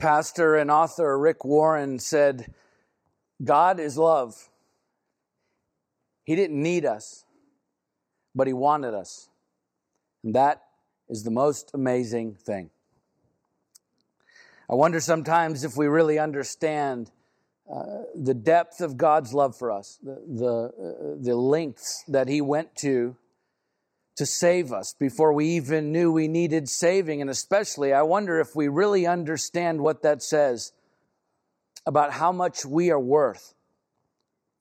pastor and author Rick Warren said, God is love. He didn't need us, but He wanted us. And that is the most amazing thing. I wonder sometimes if we really understand uh, the depth of God's love for us, the, the, uh, the lengths that He went to to save us before we even knew we needed saving. And especially, I wonder if we really understand what that says about how much we are worth.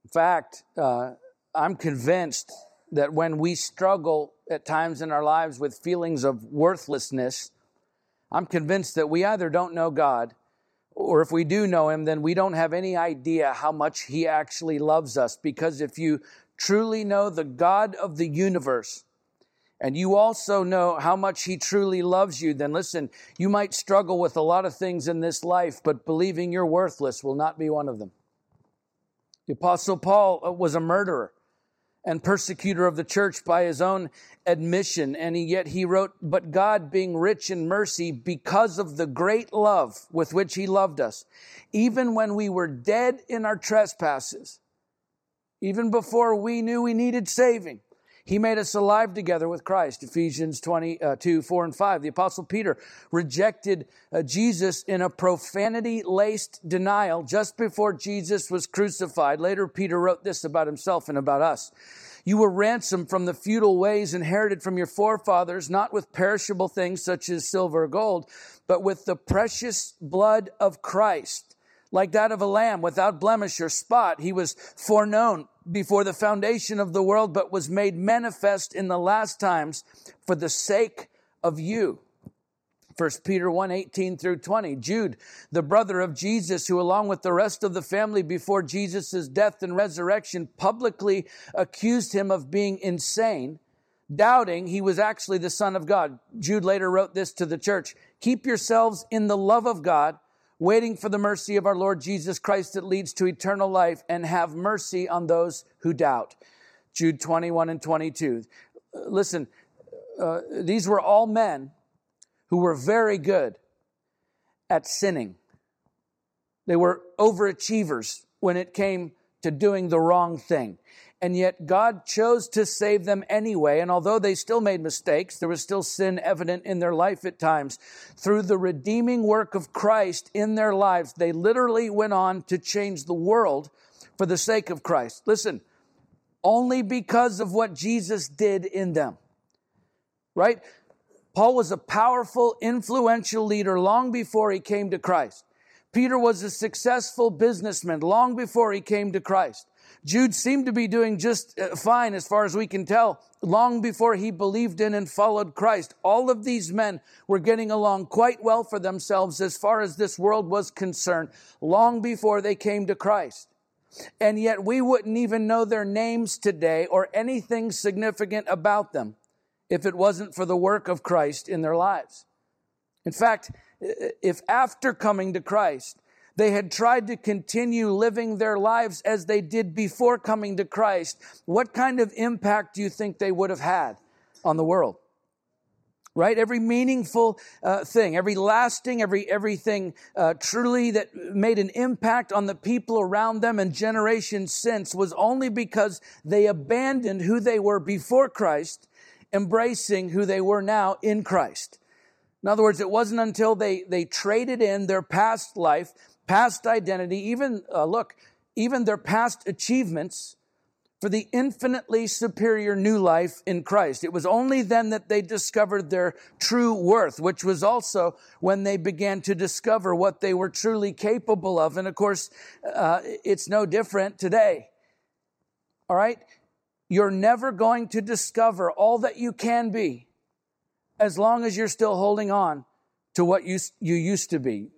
In fact, uh, I'm convinced that when we struggle at times in our lives with feelings of worthlessness, I'm convinced that we either don't know God, or if we do know Him, then we don't have any idea how much He actually loves us. Because if you truly know the God of the universe, and you also know how much He truly loves you, then listen, you might struggle with a lot of things in this life, but believing you're worthless will not be one of them. The Apostle Paul uh, was a murderer and persecutor of the church by his own admission. And yet he wrote, But God, being rich in mercy, because of the great love with which he loved us, even when we were dead in our trespasses, even before we knew we needed saving, he made us alive together with Christ. Ephesians 22, uh, 4 and 5. The apostle Peter rejected uh, Jesus in a profanity laced denial just before Jesus was crucified. Later, Peter wrote this about himself and about us. You were ransomed from the futile ways inherited from your forefathers, not with perishable things such as silver or gold, but with the precious blood of Christ, like that of a lamb without blemish or spot. He was foreknown before the foundation of the world, but was made manifest in the last times for the sake of you. 1 Peter 1 18 through 20. Jude, the brother of Jesus, who along with the rest of the family before Jesus' death and resurrection publicly accused him of being insane, doubting he was actually the Son of God. Jude later wrote this to the church Keep yourselves in the love of God waiting for the mercy of our Lord Jesus Christ that leads to eternal life, and have mercy on those who doubt. Jude 21 and 22. Listen, uh, these were all men who were very good at sinning. They were overachievers when it came to doing the wrong thing and yet God chose to save them anyway. And although they still made mistakes, there was still sin evident in their life at times. Through the redeeming work of Christ in their lives, they literally went on to change the world for the sake of Christ. Listen, only because of what Jesus did in them. Right? Paul was a powerful, influential leader long before he came to Christ. Peter was a successful businessman long before he came to Christ. Jude seemed to be doing just uh, fine as far as we can tell long before he believed in and followed Christ. All of these men were getting along quite well for themselves as far as this world was concerned long before they came to Christ. And yet we wouldn't even know their names today or anything significant about them if it wasn't for the work of Christ in their lives. In fact, if after coming to Christ, they had tried to continue living their lives as they did before coming to Christ. What kind of impact do you think they would have had on the world? right every meaningful uh, thing every lasting every everything uh, truly that made an impact on the people around them and generations since was only because they abandoned who they were before christ embracing who they were now in christ in other words it wasn't until they they traded in their past life past identity, even, uh, look, even their past achievements for the infinitely superior new life in Christ. It was only then that they discovered their true worth, which was also when they began to discover what they were truly capable of. And of course, uh, it's no different today. All right? You're never going to discover all that you can be as long as you're still holding on to what you, you used to be.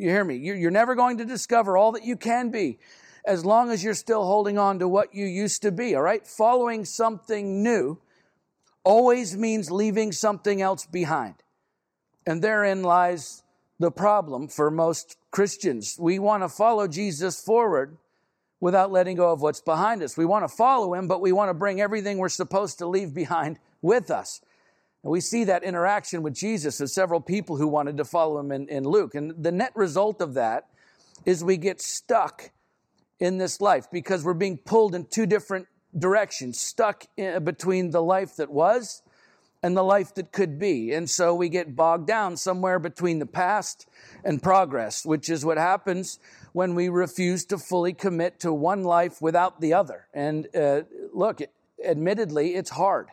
You hear me? You're never going to discover all that you can be as long as you're still holding on to what you used to be, all right? Following something new always means leaving something else behind. And therein lies the problem for most Christians. We want to follow Jesus forward without letting go of what's behind us. We want to follow him, but we want to bring everything we're supposed to leave behind with us. And we see that interaction with Jesus as several people who wanted to follow him in, in Luke. And the net result of that is we get stuck in this life because we're being pulled in two different directions, stuck in, between the life that was and the life that could be. And so we get bogged down somewhere between the past and progress, which is what happens when we refuse to fully commit to one life without the other. And uh, look, admittedly, it's hard,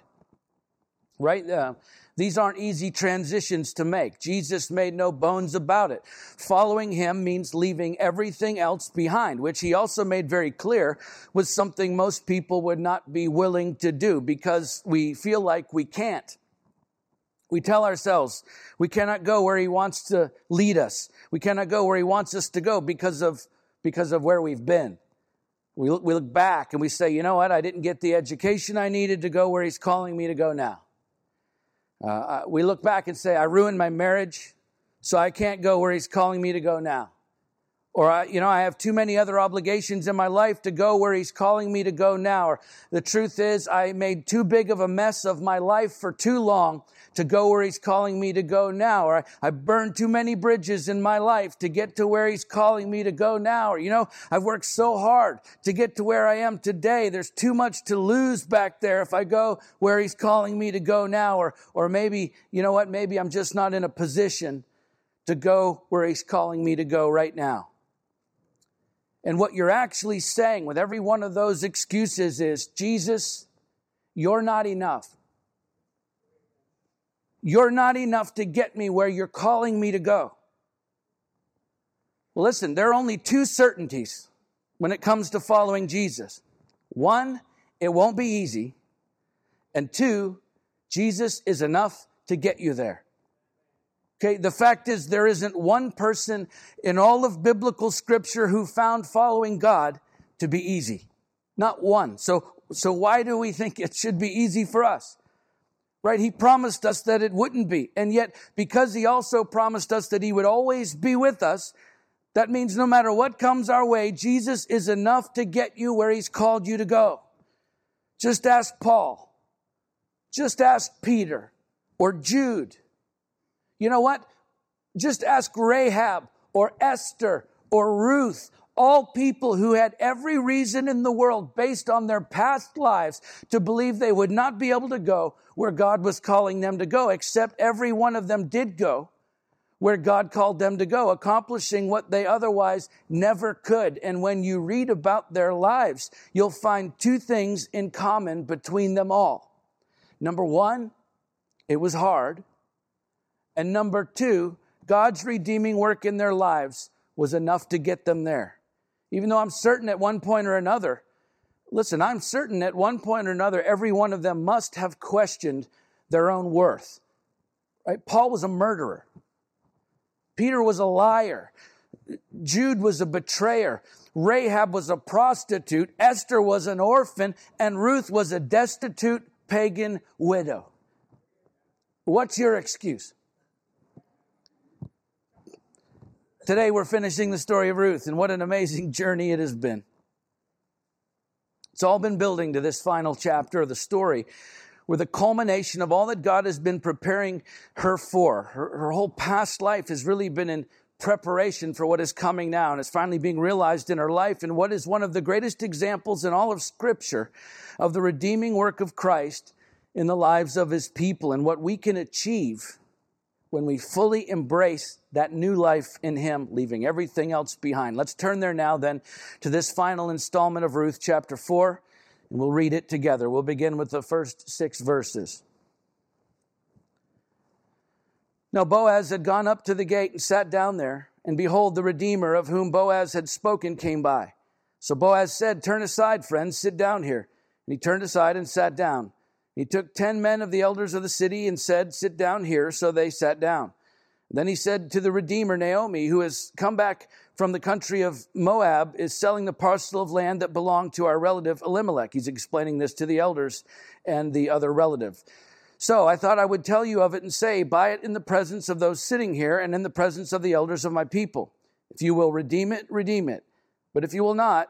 right? Uh, these aren't easy transitions to make. Jesus made no bones about it. Following him means leaving everything else behind, which he also made very clear was something most people would not be willing to do because we feel like we can't. We tell ourselves we cannot go where he wants to lead us. We cannot go where he wants us to go because of, because of where we've been. We look, we look back and we say, you know what? I didn't get the education I needed to go where he's calling me to go now. Uh, we look back and say, I ruined my marriage, so I can't go where he's calling me to go now. Or, I, you know, I have too many other obligations in my life to go where he's calling me to go now. Or the truth is, I made too big of a mess of my life for too long to go where he's calling me to go now. Or I, I burned too many bridges in my life to get to where he's calling me to go now. Or, you know, I've worked so hard to get to where I am today. There's too much to lose back there if I go where he's calling me to go now. Or, or maybe, you know what? Maybe I'm just not in a position to go where he's calling me to go right now. And what you're actually saying with every one of those excuses is, Jesus, you're not enough. You're not enough to get me where you're calling me to go. Listen, there are only two certainties when it comes to following Jesus. One, it won't be easy. And two, Jesus is enough to get you there. Okay, the fact is, there isn't one person in all of biblical scripture who found following God to be easy. Not one. So, so why do we think it should be easy for us? Right? He promised us that it wouldn't be. And yet, because he also promised us that he would always be with us, that means no matter what comes our way, Jesus is enough to get you where he's called you to go. Just ask Paul. Just ask Peter or Jude you know what? Just ask Rahab or Esther or Ruth, all people who had every reason in the world based on their past lives to believe they would not be able to go where God was calling them to go, except every one of them did go where God called them to go, accomplishing what they otherwise never could. And when you read about their lives, you'll find two things in common between them all. Number one, it was hard. And number two, God's redeeming work in their lives was enough to get them there. Even though I'm certain at one point or another, listen, I'm certain at one point or another, every one of them must have questioned their own worth. Right? Paul was a murderer. Peter was a liar. Jude was a betrayer. Rahab was a prostitute. Esther was an orphan. And Ruth was a destitute pagan widow. What's your excuse? Today we're finishing the story of Ruth, and what an amazing journey it has been. It's all been building to this final chapter of the story, where the culmination of all that God has been preparing her for. Her, her whole past life has really been in preparation for what is coming now, and it's finally being realized in her life. And what is one of the greatest examples in all of Scripture of the redeeming work of Christ in the lives of his people and what we can achieve when we fully embrace that new life in Him, leaving everything else behind. Let's turn there now, then, to this final installment of Ruth, chapter 4, and we'll read it together. We'll begin with the first six verses. Now, Boaz had gone up to the gate and sat down there, and behold, the Redeemer of whom Boaz had spoken came by. So Boaz said, Turn aside, friends, sit down here. And he turned aside and sat down. He took ten men of the elders of the city and said, Sit down here. So they sat down. Then he said to the Redeemer, Naomi, who has come back from the country of Moab, is selling the parcel of land that belonged to our relative Elimelech. He's explaining this to the elders and the other relative. So I thought I would tell you of it and say, Buy it in the presence of those sitting here and in the presence of the elders of my people. If you will redeem it, redeem it. But if you will not,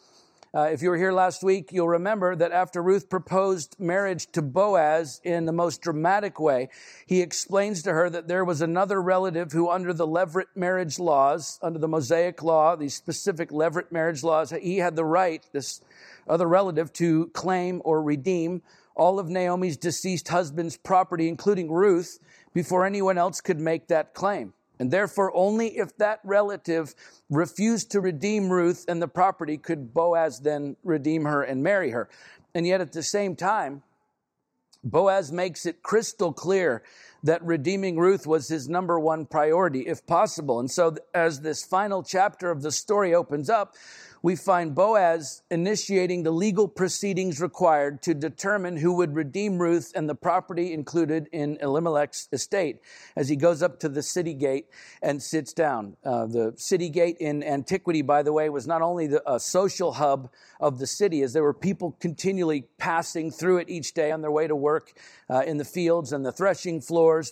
Uh, if you were here last week, you'll remember that after Ruth proposed marriage to Boaz in the most dramatic way, he explains to her that there was another relative who, under the Levirate marriage laws, under the Mosaic law, these specific Levirate marriage laws, he had the right, this other relative, to claim or redeem all of Naomi's deceased husband's property, including Ruth, before anyone else could make that claim. And therefore, only if that relative refused to redeem Ruth and the property could Boaz then redeem her and marry her. And yet, at the same time, Boaz makes it crystal clear that redeeming Ruth was his number one priority, if possible. And so, as this final chapter of the story opens up, we find Boaz initiating the legal proceedings required to determine who would redeem Ruth and the property included in Elimelech's estate as he goes up to the city gate and sits down. Uh, the city gate in antiquity, by the way, was not only the, a social hub of the city, as there were people continually passing through it each day on their way to work uh, in the fields and the threshing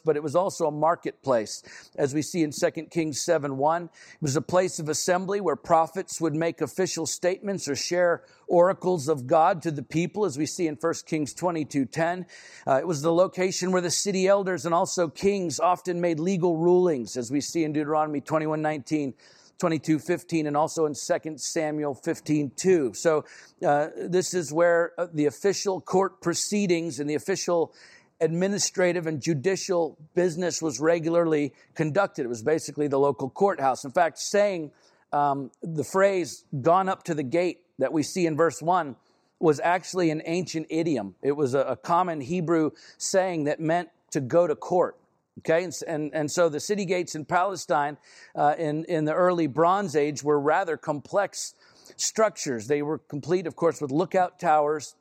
but it was also a marketplace, as we see in 2 Kings 7 1. It was a place of assembly where prophets would make official statements or share oracles of God to the people, as we see in 1 Kings 22 10. Uh, it was the location where the city elders and also kings often made legal rulings, as we see in Deuteronomy 21 19. 22 15 and also in 2 samuel 15 2 so uh, this is where uh, the official court proceedings and the official administrative and judicial business was regularly conducted. It was basically the local courthouse. In fact saying um, the phrase gone up to the gate that we see in verse 1 was actually an ancient idiom. It was a, a common hebrew saying that meant to go to court Okay, and, and, and so the city gates in Palestine uh, in, in the early Bronze Age were rather complex structures. They were complete, of course, with lookout towers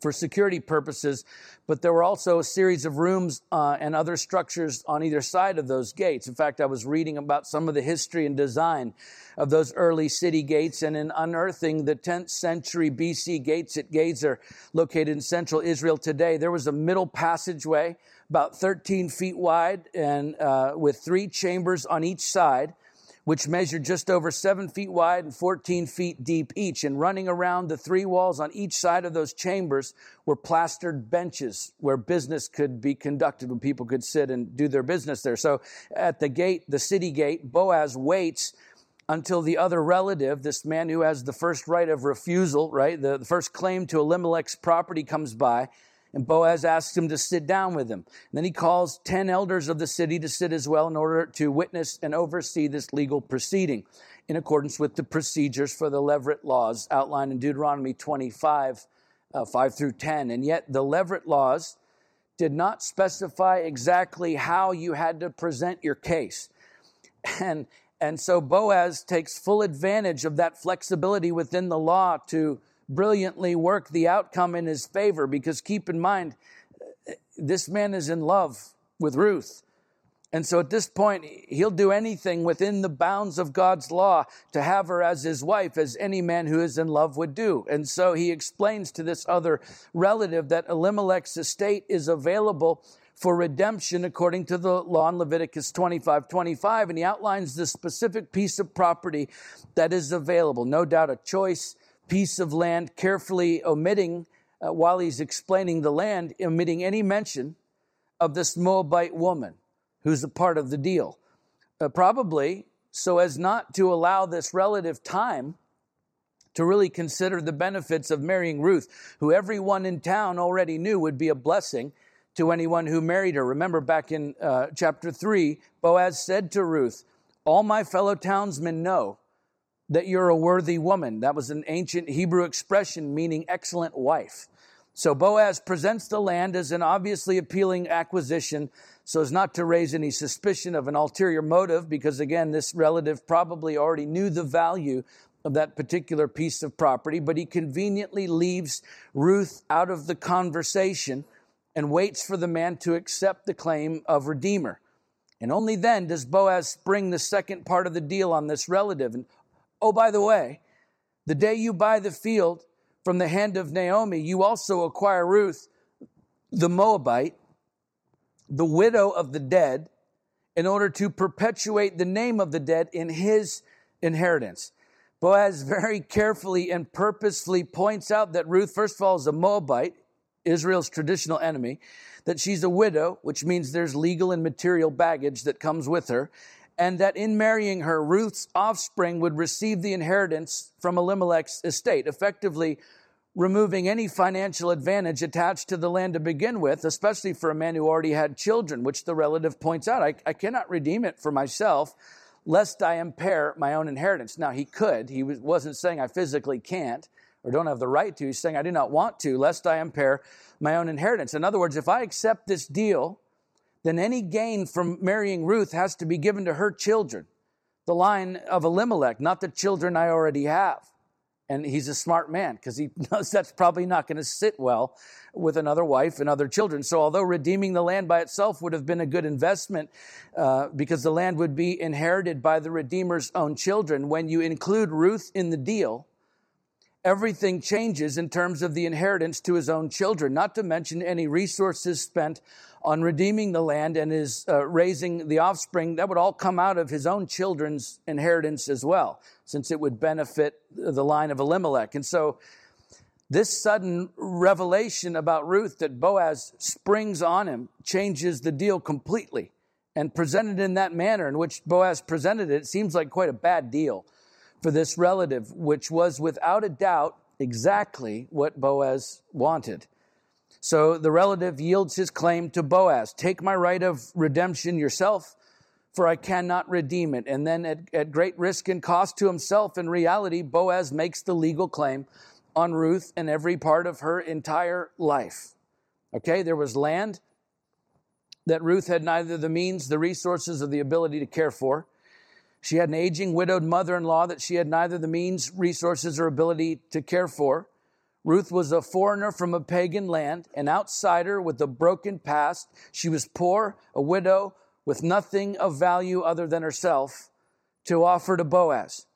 for security purposes, but there were also a series of rooms uh, and other structures on either side of those gates. In fact, I was reading about some of the history and design of those early city gates, and in unearthing the 10th century BC gates at Gezer, located in central Israel today, there was a middle passageway about 13 feet wide and uh, with three chambers on each side which measured just over seven feet wide and 14 feet deep each. And running around the three walls on each side of those chambers were plastered benches where business could be conducted, when people could sit and do their business there. So at the gate, the city gate, Boaz waits until the other relative, this man who has the first right of refusal, right, the, the first claim to Elimelech's property comes by and Boaz asks him to sit down with him. And then he calls 10 elders of the city to sit as well in order to witness and oversee this legal proceeding in accordance with the procedures for the Levirate laws outlined in Deuteronomy 25, uh, 5 through 10. And yet the Levirate laws did not specify exactly how you had to present your case. And, and so Boaz takes full advantage of that flexibility within the law to brilliantly work the outcome in his favor because keep in mind, this man is in love with Ruth. And so at this point, he'll do anything within the bounds of God's law to have her as his wife, as any man who is in love would do. And so he explains to this other relative that Elimelech's estate is available for redemption according to the law in Leviticus 25 25. And he outlines the specific piece of property that is available. No doubt a choice piece of land, carefully omitting, uh, while he's explaining the land, omitting any mention of this Moabite woman who's a part of the deal. Uh, probably so as not to allow this relative time to really consider the benefits of marrying Ruth, who everyone in town already knew would be a blessing to anyone who married her. Remember back in uh, chapter 3, Boaz said to Ruth, All my fellow townsmen know that you're a worthy woman. That was an ancient Hebrew expression meaning excellent wife. So Boaz presents the land as an obviously appealing acquisition so as not to raise any suspicion of an ulterior motive, because again, this relative probably already knew the value of that particular piece of property, but he conveniently leaves Ruth out of the conversation and waits for the man to accept the claim of Redeemer. And only then does Boaz spring the second part of the deal on this relative. And oh, by the way, the day you buy the field from the hand of Naomi, you also acquire Ruth, the Moabite, the widow of the dead, in order to perpetuate the name of the dead in his inheritance. Boaz very carefully and purposefully points out that Ruth, first of all, is a Moabite, Israel's traditional enemy, that she's a widow, which means there's legal and material baggage that comes with her, and that in marrying her, Ruth's offspring would receive the inheritance from Elimelech's estate, effectively removing any financial advantage attached to the land to begin with, especially for a man who already had children, which the relative points out. I, I cannot redeem it for myself lest I impair my own inheritance. Now, he could. He wasn't saying I physically can't or don't have the right to. He's saying I do not want to, lest I impair my own inheritance. In other words, if I accept this deal, then any gain from marrying Ruth has to be given to her children, the line of Elimelech, not the children I already have. And he's a smart man because he knows that's probably not going to sit well with another wife and other children. So, although redeeming the land by itself would have been a good investment uh, because the land would be inherited by the Redeemer's own children, when you include Ruth in the deal, everything changes in terms of the inheritance to his own children, not to mention any resources spent on redeeming the land and his uh, raising the offspring. That would all come out of his own children's inheritance as well, since it would benefit the line of Elimelech. And so, this sudden revelation about Ruth that Boaz springs on him changes the deal completely. And presented in that manner in which Boaz presented it, it seems like quite a bad deal for this relative, which was without a doubt exactly what Boaz wanted. So the relative yields his claim to Boaz Take my right of redemption yourself, for I cannot redeem it. And then, at, at great risk and cost to himself, in reality, Boaz makes the legal claim on Ruth and every part of her entire life. Okay, there was land that Ruth had neither the means, the resources, or the ability to care for. She had an aging, widowed mother in law that she had neither the means, resources, or ability to care for. Ruth was a foreigner from a pagan land, an outsider with a broken past. She was poor, a widow with nothing of value other than herself to offer to Boaz.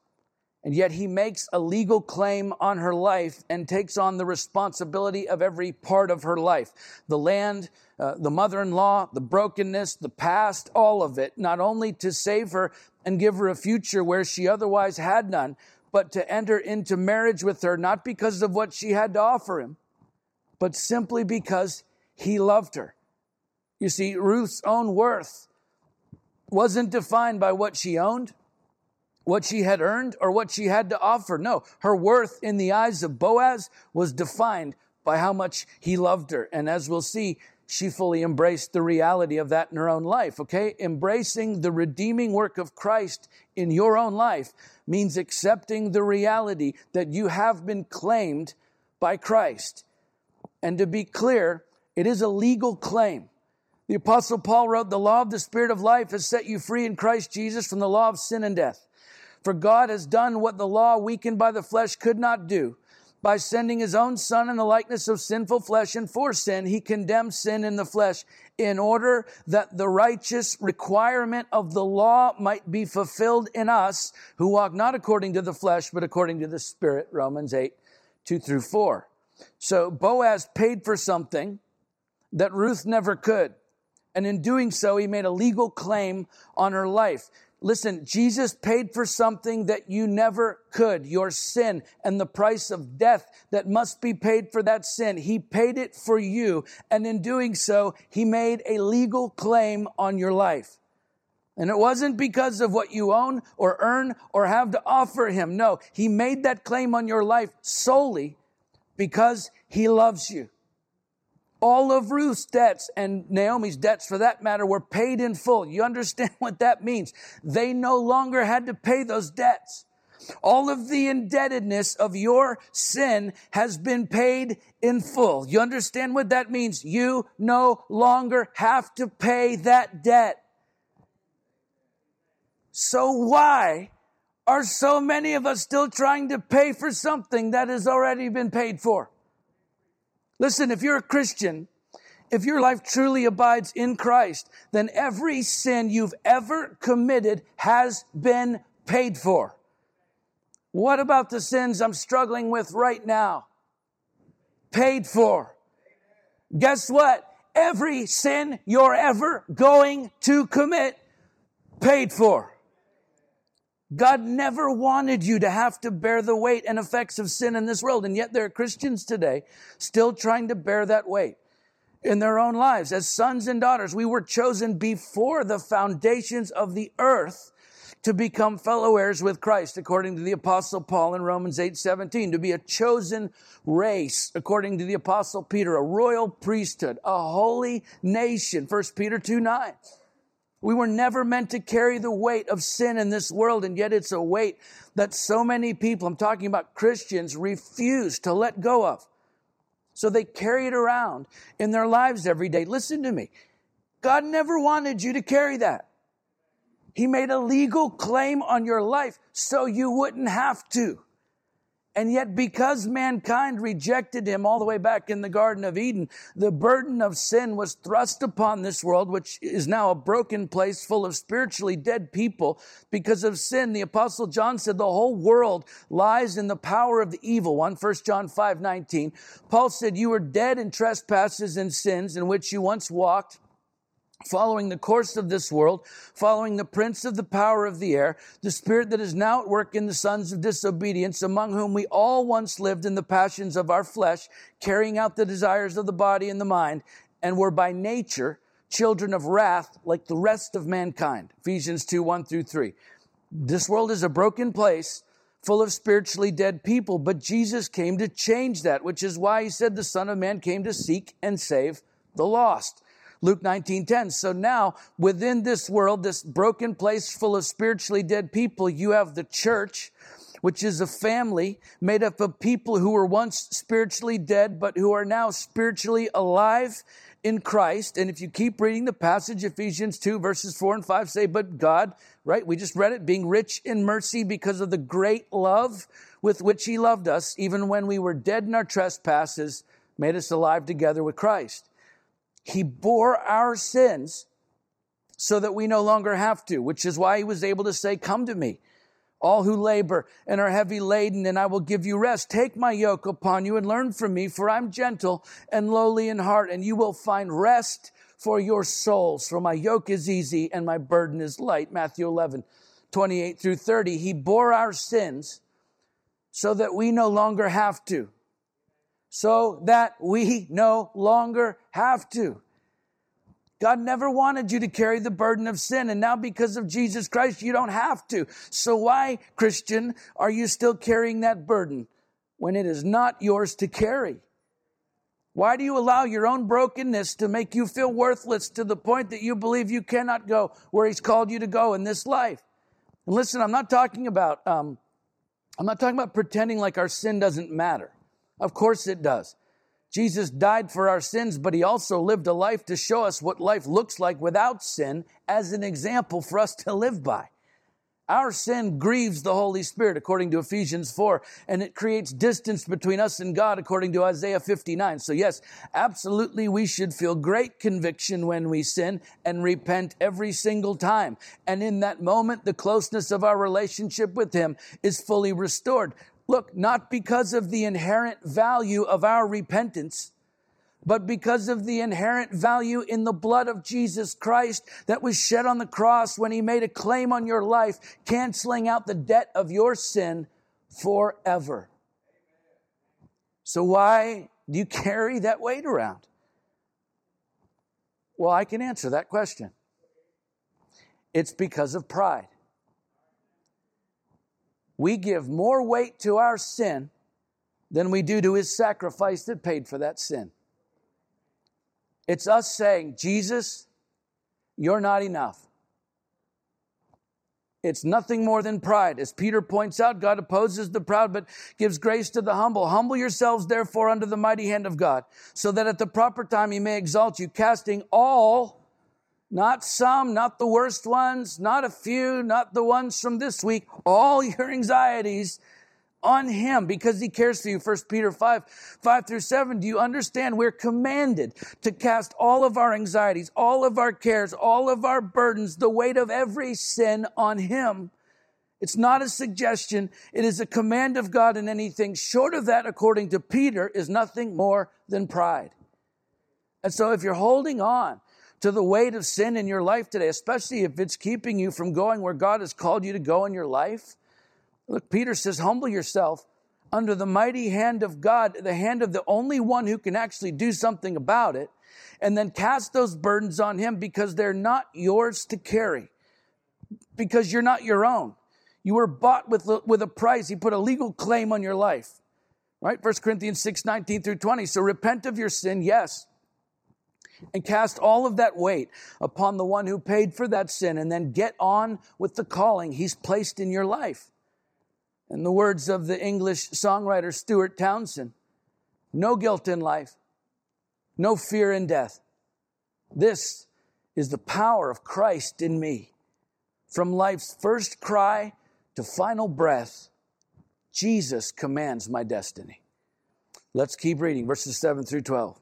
And yet he makes a legal claim on her life and takes on the responsibility of every part of her life the land, uh, the mother in law, the brokenness, the past, all of it, not only to save her and give her a future where she otherwise had none, but to enter into marriage with her, not because of what she had to offer him, but simply because he loved her. You see, Ruth's own worth wasn't defined by what she owned what she had earned or what she had to offer. No, her worth in the eyes of Boaz was defined by how much he loved her. And as we'll see, she fully embraced the reality of that in her own life, okay? Embracing the redeeming work of Christ in your own life means accepting the reality that you have been claimed by Christ. And to be clear, it is a legal claim. The Apostle Paul wrote, The law of the Spirit of life has set you free in Christ Jesus from the law of sin and death. For God has done what the law, weakened by the flesh, could not do. By sending his own Son in the likeness of sinful flesh, and for sin, he condemned sin in the flesh, in order that the righteous requirement of the law might be fulfilled in us, who walk not according to the flesh, but according to the Spirit. Romans 8, 2 through 4. So Boaz paid for something that Ruth never could. And in doing so, he made a legal claim on her life. Listen, Jesus paid for something that you never could, your sin and the price of death that must be paid for that sin. He paid it for you. And in doing so, he made a legal claim on your life. And it wasn't because of what you own or earn or have to offer him. No, he made that claim on your life solely because he loves you. All of Ruth's debts and Naomi's debts, for that matter, were paid in full. You understand what that means? They no longer had to pay those debts. All of the indebtedness of your sin has been paid in full. You understand what that means? You no longer have to pay that debt. So why are so many of us still trying to pay for something that has already been paid for? Listen, if you're a Christian if your life truly abides in Christ, then every sin you've ever committed has been paid for. What about the sins I'm struggling with right now? Paid for. Guess what? Every sin you're ever going to commit, paid for. God never wanted you to have to bear the weight and effects of sin in this world. And yet there are Christians today still trying to bear that weight in their own lives. As sons and daughters, we were chosen before the foundations of the earth to become fellow heirs with Christ, according to the apostle Paul in Romans 8, 17, to be a chosen race, according to the apostle Peter, a royal priesthood, a holy nation, 1 Peter 2, 9. We were never meant to carry the weight of sin in this world, and yet it's a weight that so many people, I'm talking about Christians, refuse to let go of. So they carry it around in their lives every day. Listen to me. God never wanted you to carry that. He made a legal claim on your life so you wouldn't have to. And yet, because mankind rejected him all the way back in the Garden of Eden, the burden of sin was thrust upon this world, which is now a broken place full of spiritually dead people because of sin. The Apostle John said the whole world lies in the power of the evil one, 1 John 5 19. Paul said, You were dead in trespasses and sins in which you once walked following the course of this world, following the prince of the power of the air, the spirit that is now at work in the sons of disobedience, among whom we all once lived in the passions of our flesh, carrying out the desires of the body and the mind, and were by nature children of wrath like the rest of mankind. Ephesians 2 1 through 3. This world is a broken place full of spiritually dead people, but Jesus came to change that, which is why he said the Son of Man came to seek and save the lost. Luke 19:10. So now, within this world, this broken place full of spiritually dead people, you have the church, which is a family made up of people who were once spiritually dead, but who are now spiritually alive in Christ. And if you keep reading the passage, Ephesians 2, verses 4 and 5 say, But God, right? We just read it, being rich in mercy because of the great love with which He loved us, even when we were dead in our trespasses, made us alive together with Christ. He bore our sins so that we no longer have to, which is why he was able to say, Come to me, all who labor and are heavy laden, and I will give you rest. Take my yoke upon you and learn from me, for I'm gentle and lowly in heart, and you will find rest for your souls. For my yoke is easy and my burden is light. Matthew 11, 28 through 30. He bore our sins so that we no longer have to so that we no longer have to. God never wanted you to carry the burden of sin, and now because of Jesus Christ, you don't have to. So, why, Christian, are you still carrying that burden when it is not yours to carry? Why do you allow your own brokenness to make you feel worthless to the point that you believe you cannot go where He's called you to go in this life? And listen, I'm not talking about um, I'm not talking about pretending like our sin doesn't matter. Of course it does. Jesus died for our sins, but he also lived a life to show us what life looks like without sin as an example for us to live by. Our sin grieves the Holy Spirit, according to Ephesians 4, and it creates distance between us and God, according to Isaiah 59. So, yes, absolutely, we should feel great conviction when we sin and repent every single time. And in that moment, the closeness of our relationship with Him is fully restored. Look, not because of the inherent value of our repentance, but because of the inherent value in the blood of Jesus Christ that was shed on the cross when he made a claim on your life, canceling out the debt of your sin forever. So, why do you carry that weight around? Well, I can answer that question. It's because of pride we give more weight to our sin than we do to his sacrifice that paid for that sin. It's us saying, Jesus, you're not enough. It's nothing more than pride. As Peter points out, God opposes the proud, but gives grace to the humble. Humble yourselves, therefore, under the mighty hand of God, so that at the proper time he may exalt you, casting all not some, not the worst ones, not a few, not the ones from this week, all your anxieties on him because he cares for you. 1 Peter 5, 5 through 7. Do you understand? We're commanded to cast all of our anxieties, all of our cares, all of our burdens, the weight of every sin on him. It's not a suggestion. It is a command of God and anything short of that, according to Peter, is nothing more than pride. And so if you're holding on to the weight of sin in your life today, especially if it's keeping you from going where God has called you to go in your life, Look, Peter says, humble yourself under the mighty hand of God, the hand of the only one who can actually do something about it, and then cast those burdens on him because they're not yours to carry, because you're not your own. You were bought with, with a price. He put a legal claim on your life. Right? 1 Corinthians 6, 19 through 20. So repent of your sin, yes, and cast all of that weight upon the one who paid for that sin, and then get on with the calling he's placed in your life. In the words of the English songwriter Stuart Townend, no guilt in life, no fear in death. This is the power of Christ in me. From life's first cry to final breath, Jesus commands my destiny. Let's keep reading verses 7 through 12.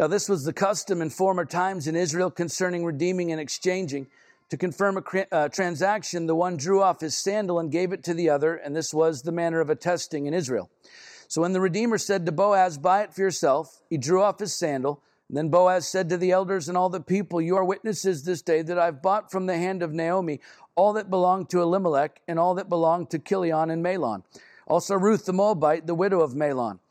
Now, this was the custom in former times in Israel concerning redeeming and exchanging. To confirm a uh, transaction, the one drew off his sandal and gave it to the other, and this was the manner of attesting in Israel. So when the Redeemer said to Boaz, Buy it for yourself, he drew off his sandal. Then Boaz said to the elders and all the people, You are witnesses this day that I've bought from the hand of Naomi all that belonged to Elimelech and all that belonged to Chilion and Mahlon. Also Ruth the Moabite, the widow of Mahlon.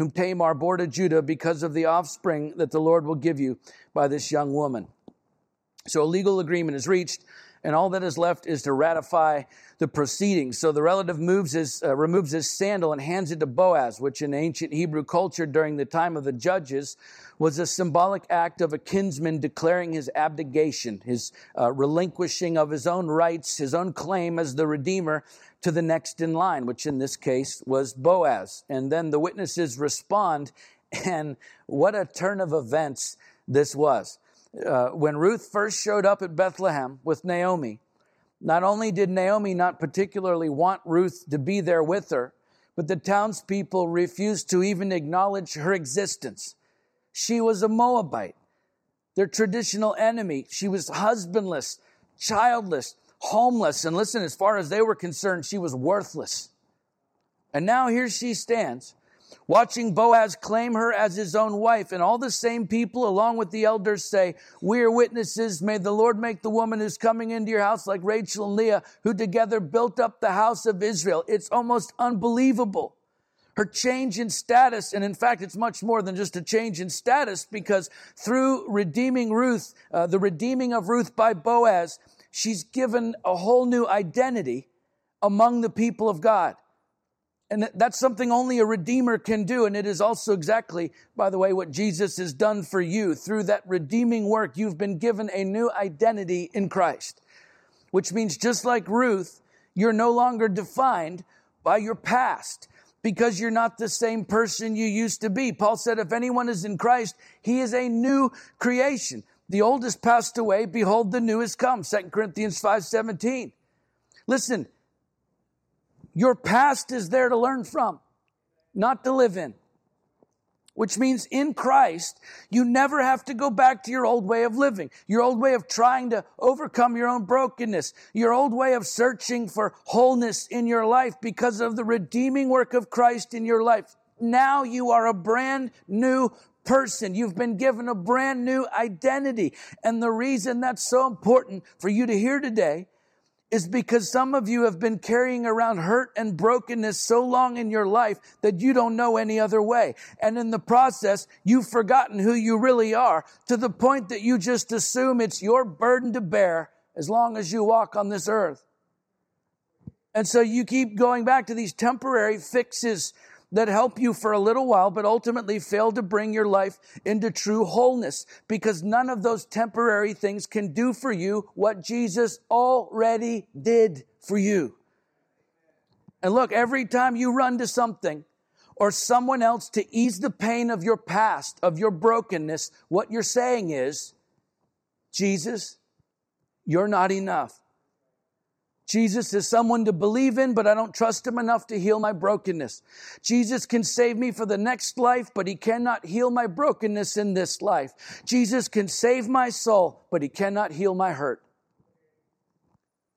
whom Tamar bore to Judah because of the offspring that the Lord will give you by this young woman. So a legal agreement is reached, and all that is left is to ratify the proceedings. So the relative moves his, uh, removes his sandal and hands it to Boaz, which in ancient Hebrew culture during the time of the judges was a symbolic act of a kinsman declaring his abdication, his uh, relinquishing of his own rights, his own claim as the Redeemer to the next in line, which in this case was Boaz. And then the witnesses respond, and what a turn of events this was. Uh, when Ruth first showed up at Bethlehem with Naomi, not only did Naomi not particularly want Ruth to be there with her, but the townspeople refused to even acknowledge her existence. She was a Moabite, their traditional enemy. She was husbandless, childless, homeless. And listen, as far as they were concerned, she was worthless. And now here she stands, watching Boaz claim her as his own wife. And all the same people, along with the elders, say, We are witnesses. May the Lord make the woman who's coming into your house like Rachel and Leah, who together built up the house of Israel. It's almost unbelievable. Her change in status, and in fact, it's much more than just a change in status because through redeeming Ruth, uh, the redeeming of Ruth by Boaz, she's given a whole new identity among the people of God. And that's something only a redeemer can do. And it is also exactly, by the way, what Jesus has done for you. Through that redeeming work, you've been given a new identity in Christ, which means just like Ruth, you're no longer defined by your past because you're not the same person you used to be. Paul said, if anyone is in Christ, he is a new creation. The old has passed away. Behold, the new has come. 2 Corinthians 5 17. Listen, your past is there to learn from, not to live in. Which means in Christ, you never have to go back to your old way of living, your old way of trying to overcome your own brokenness, your old way of searching for wholeness in your life because of the redeeming work of Christ in your life. Now you are a brand new person. You've been given a brand new identity. And the reason that's so important for you to hear today is because some of you have been carrying around hurt and brokenness so long in your life that you don't know any other way. And in the process, you've forgotten who you really are to the point that you just assume it's your burden to bear as long as you walk on this earth. And so you keep going back to these temporary fixes that help you for a little while, but ultimately fail to bring your life into true wholeness because none of those temporary things can do for you what Jesus already did for you. And look, every time you run to something or someone else to ease the pain of your past, of your brokenness, what you're saying is, Jesus, you're not enough. Jesus is someone to believe in, but I don't trust him enough to heal my brokenness. Jesus can save me for the next life, but he cannot heal my brokenness in this life. Jesus can save my soul, but he cannot heal my hurt.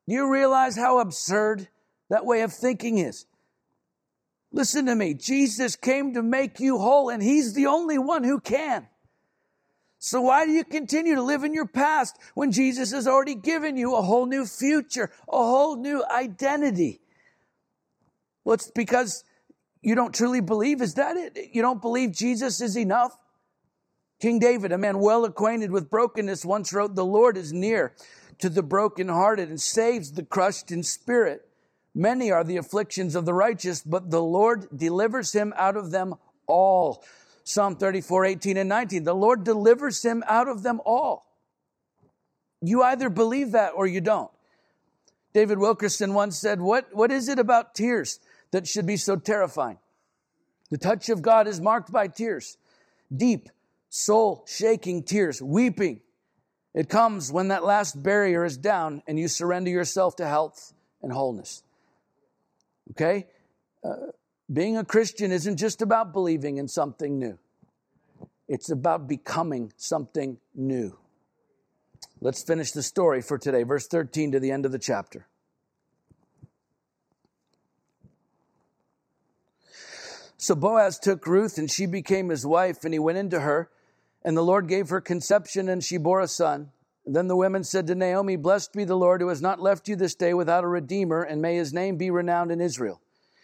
Do you realize how absurd that way of thinking is? Listen to me. Jesus came to make you whole, and he's the only one who can. So why do you continue to live in your past when Jesus has already given you a whole new future, a whole new identity? Well, it's because you don't truly believe. Is that it? You don't believe Jesus is enough? King David, a man well acquainted with brokenness, once wrote, The Lord is near to the brokenhearted and saves the crushed in spirit. Many are the afflictions of the righteous, but the Lord delivers him out of them all. Psalm 34, 18 and 19. The Lord delivers him out of them all. You either believe that or you don't. David Wilkerson once said, what, what is it about tears that should be so terrifying? The touch of God is marked by tears, deep, soul shaking tears, weeping. It comes when that last barrier is down and you surrender yourself to health and wholeness. Okay? Uh, being a Christian isn't just about believing in something new, it's about becoming something new. Let's finish the story for today, verse 13 to the end of the chapter. So Boaz took Ruth, and she became his wife, and he went into her. And the Lord gave her conception, and she bore a son. Then the women said to Naomi, Blessed be the Lord who has not left you this day without a redeemer, and may his name be renowned in Israel.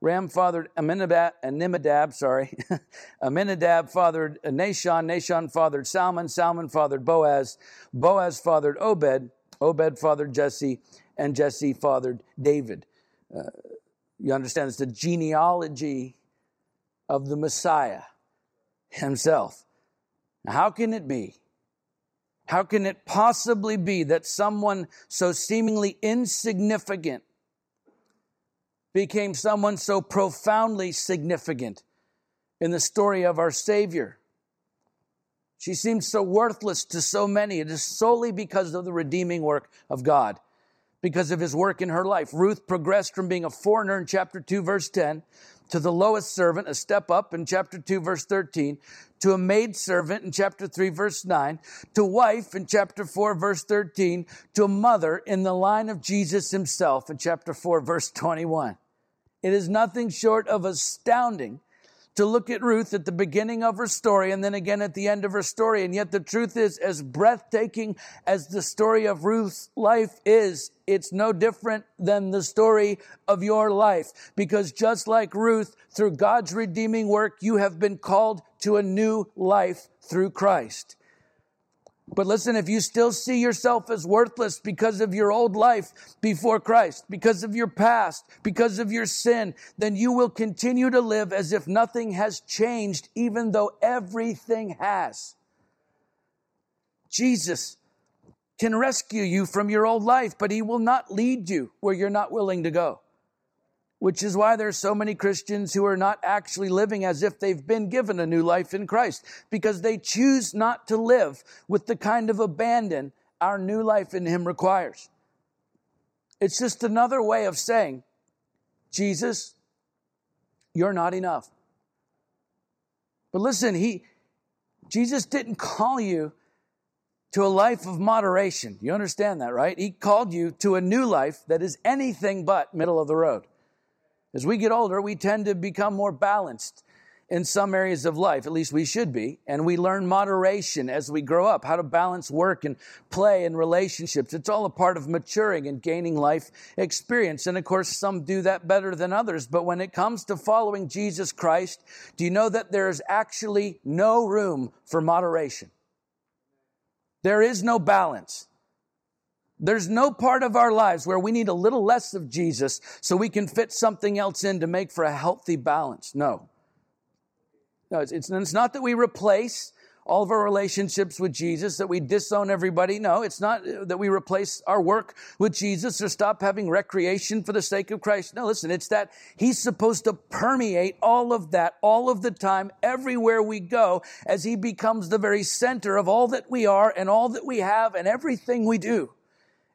Ram fathered Aminadab, Aminadab sorry. Aminadab fathered Nahshon. Nahshon fathered Salmon. Salmon fathered Boaz. Boaz fathered Obed. Obed fathered Jesse. And Jesse fathered David. Uh, you understand, it's the genealogy of the Messiah himself. How can it be? How can it possibly be that someone so seemingly insignificant became someone so profoundly significant in the story of our Savior. She seemed so worthless to so many. It is solely because of the redeeming work of God, because of his work in her life. Ruth progressed from being a foreigner in chapter 2, verse 10, to the lowest servant, a step up in chapter 2, verse 13, to a maid servant in chapter 3, verse 9, to wife in chapter 4, verse 13, to a mother in the line of Jesus himself in chapter 4, verse 21. It is nothing short of astounding to look at Ruth at the beginning of her story and then again at the end of her story. And yet the truth is, as breathtaking as the story of Ruth's life is, it's no different than the story of your life. Because just like Ruth, through God's redeeming work, you have been called to a new life through Christ. But listen, if you still see yourself as worthless because of your old life before Christ, because of your past, because of your sin, then you will continue to live as if nothing has changed, even though everything has. Jesus can rescue you from your old life, but he will not lead you where you're not willing to go which is why there's so many Christians who are not actually living as if they've been given a new life in Christ because they choose not to live with the kind of abandon our new life in Him requires. It's just another way of saying, Jesus, you're not enough. But listen, He, Jesus didn't call you to a life of moderation. You understand that, right? He called you to a new life that is anything but middle of the road. As we get older, we tend to become more balanced in some areas of life, at least we should be, and we learn moderation as we grow up, how to balance work and play and relationships. It's all a part of maturing and gaining life experience. And of course, some do that better than others. But when it comes to following Jesus Christ, do you know that there is actually no room for moderation? There is no balance. There's no part of our lives where we need a little less of Jesus so we can fit something else in to make for a healthy balance. No. No, it's, it's, it's not that we replace all of our relationships with Jesus, that we disown everybody. No, it's not uh, that we replace our work with Jesus or stop having recreation for the sake of Christ. No, listen, it's that He's supposed to permeate all of that all of the time, everywhere we go, as He becomes the very center of all that we are and all that we have and everything we do.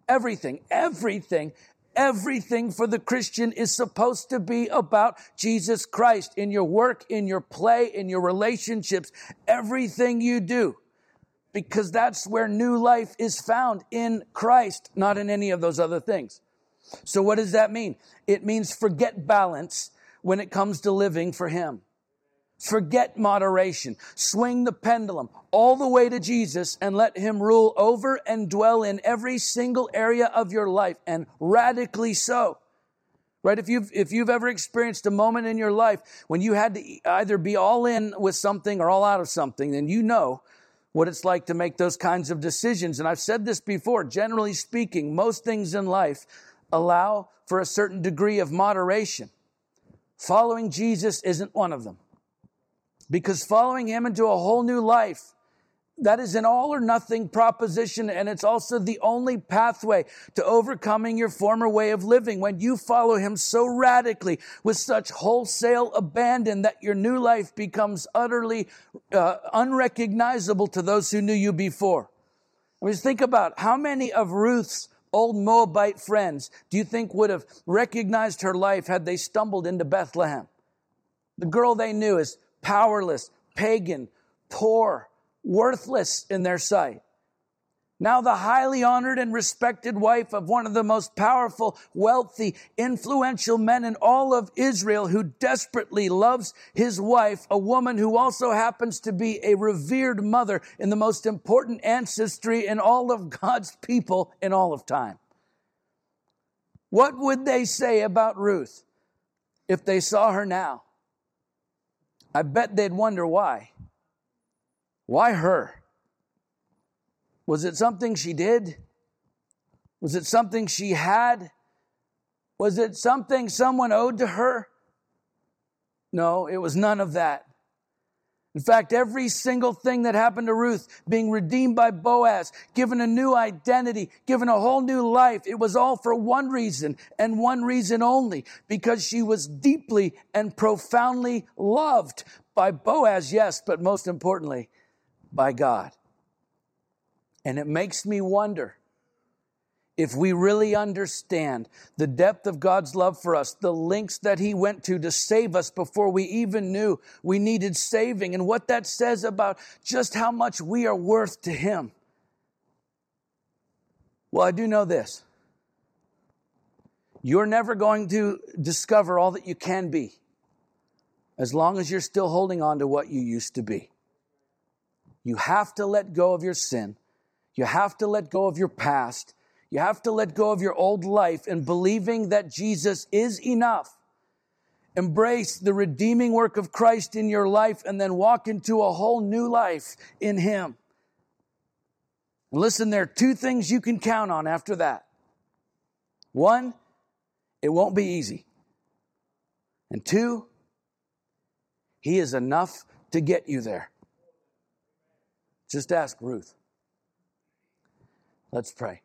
Everything, everything Everything for the Christian is supposed to be about Jesus Christ in your work, in your play, in your relationships, everything you do. Because that's where new life is found in Christ, not in any of those other things. So what does that mean? It means forget balance when it comes to living for Him. Forget moderation. Swing the pendulum all the way to Jesus and let Him rule over and dwell in every single area of your life and radically so. Right? If you've, if you've ever experienced a moment in your life when you had to either be all in with something or all out of something, then you know what it's like to make those kinds of decisions. And I've said this before, generally speaking, most things in life allow for a certain degree of moderation. Following Jesus isn't one of them. Because following him into a whole new life, that is an all or nothing proposition, and it's also the only pathway to overcoming your former way of living. When you follow Him so radically with such wholesale abandon that your new life becomes utterly uh, unrecognizable to those who knew you before. I mean, think about how many of Ruth's old Moabite friends do you think would have recognized her life had they stumbled into Bethlehem? The girl they knew is powerless, pagan, poor, worthless in their sight. Now, the highly honored and respected wife of one of the most powerful, wealthy, influential men in all of Israel who desperately loves his wife, a woman who also happens to be a revered mother in the most important ancestry in all of God's people in all of time. What would they say about Ruth if they saw her now? I bet they'd wonder why. Why her? Was it something she did? Was it something she had? Was it something someone owed to her? No, it was none of that. In fact, every single thing that happened to Ruth being redeemed by Boaz, given a new identity, given a whole new life, it was all for one reason and one reason only, because she was deeply and profoundly loved by Boaz, yes, but most importantly, by God. And it makes me wonder if we really understand the depth of God's love for us, the links that He went to to save us before we even knew we needed saving, and what that says about just how much we are worth to Him. Well, I do know this. You're never going to discover all that you can be as long as you're still holding on to what you used to be. You have to let go of your sin. You have to let go of your past. You have to let go of your old life and believing that Jesus is enough. Embrace the redeeming work of Christ in your life and then walk into a whole new life in Him. Listen, there are two things you can count on after that. One, it won't be easy. And two, He is enough to get you there. Just ask Ruth. Let's pray.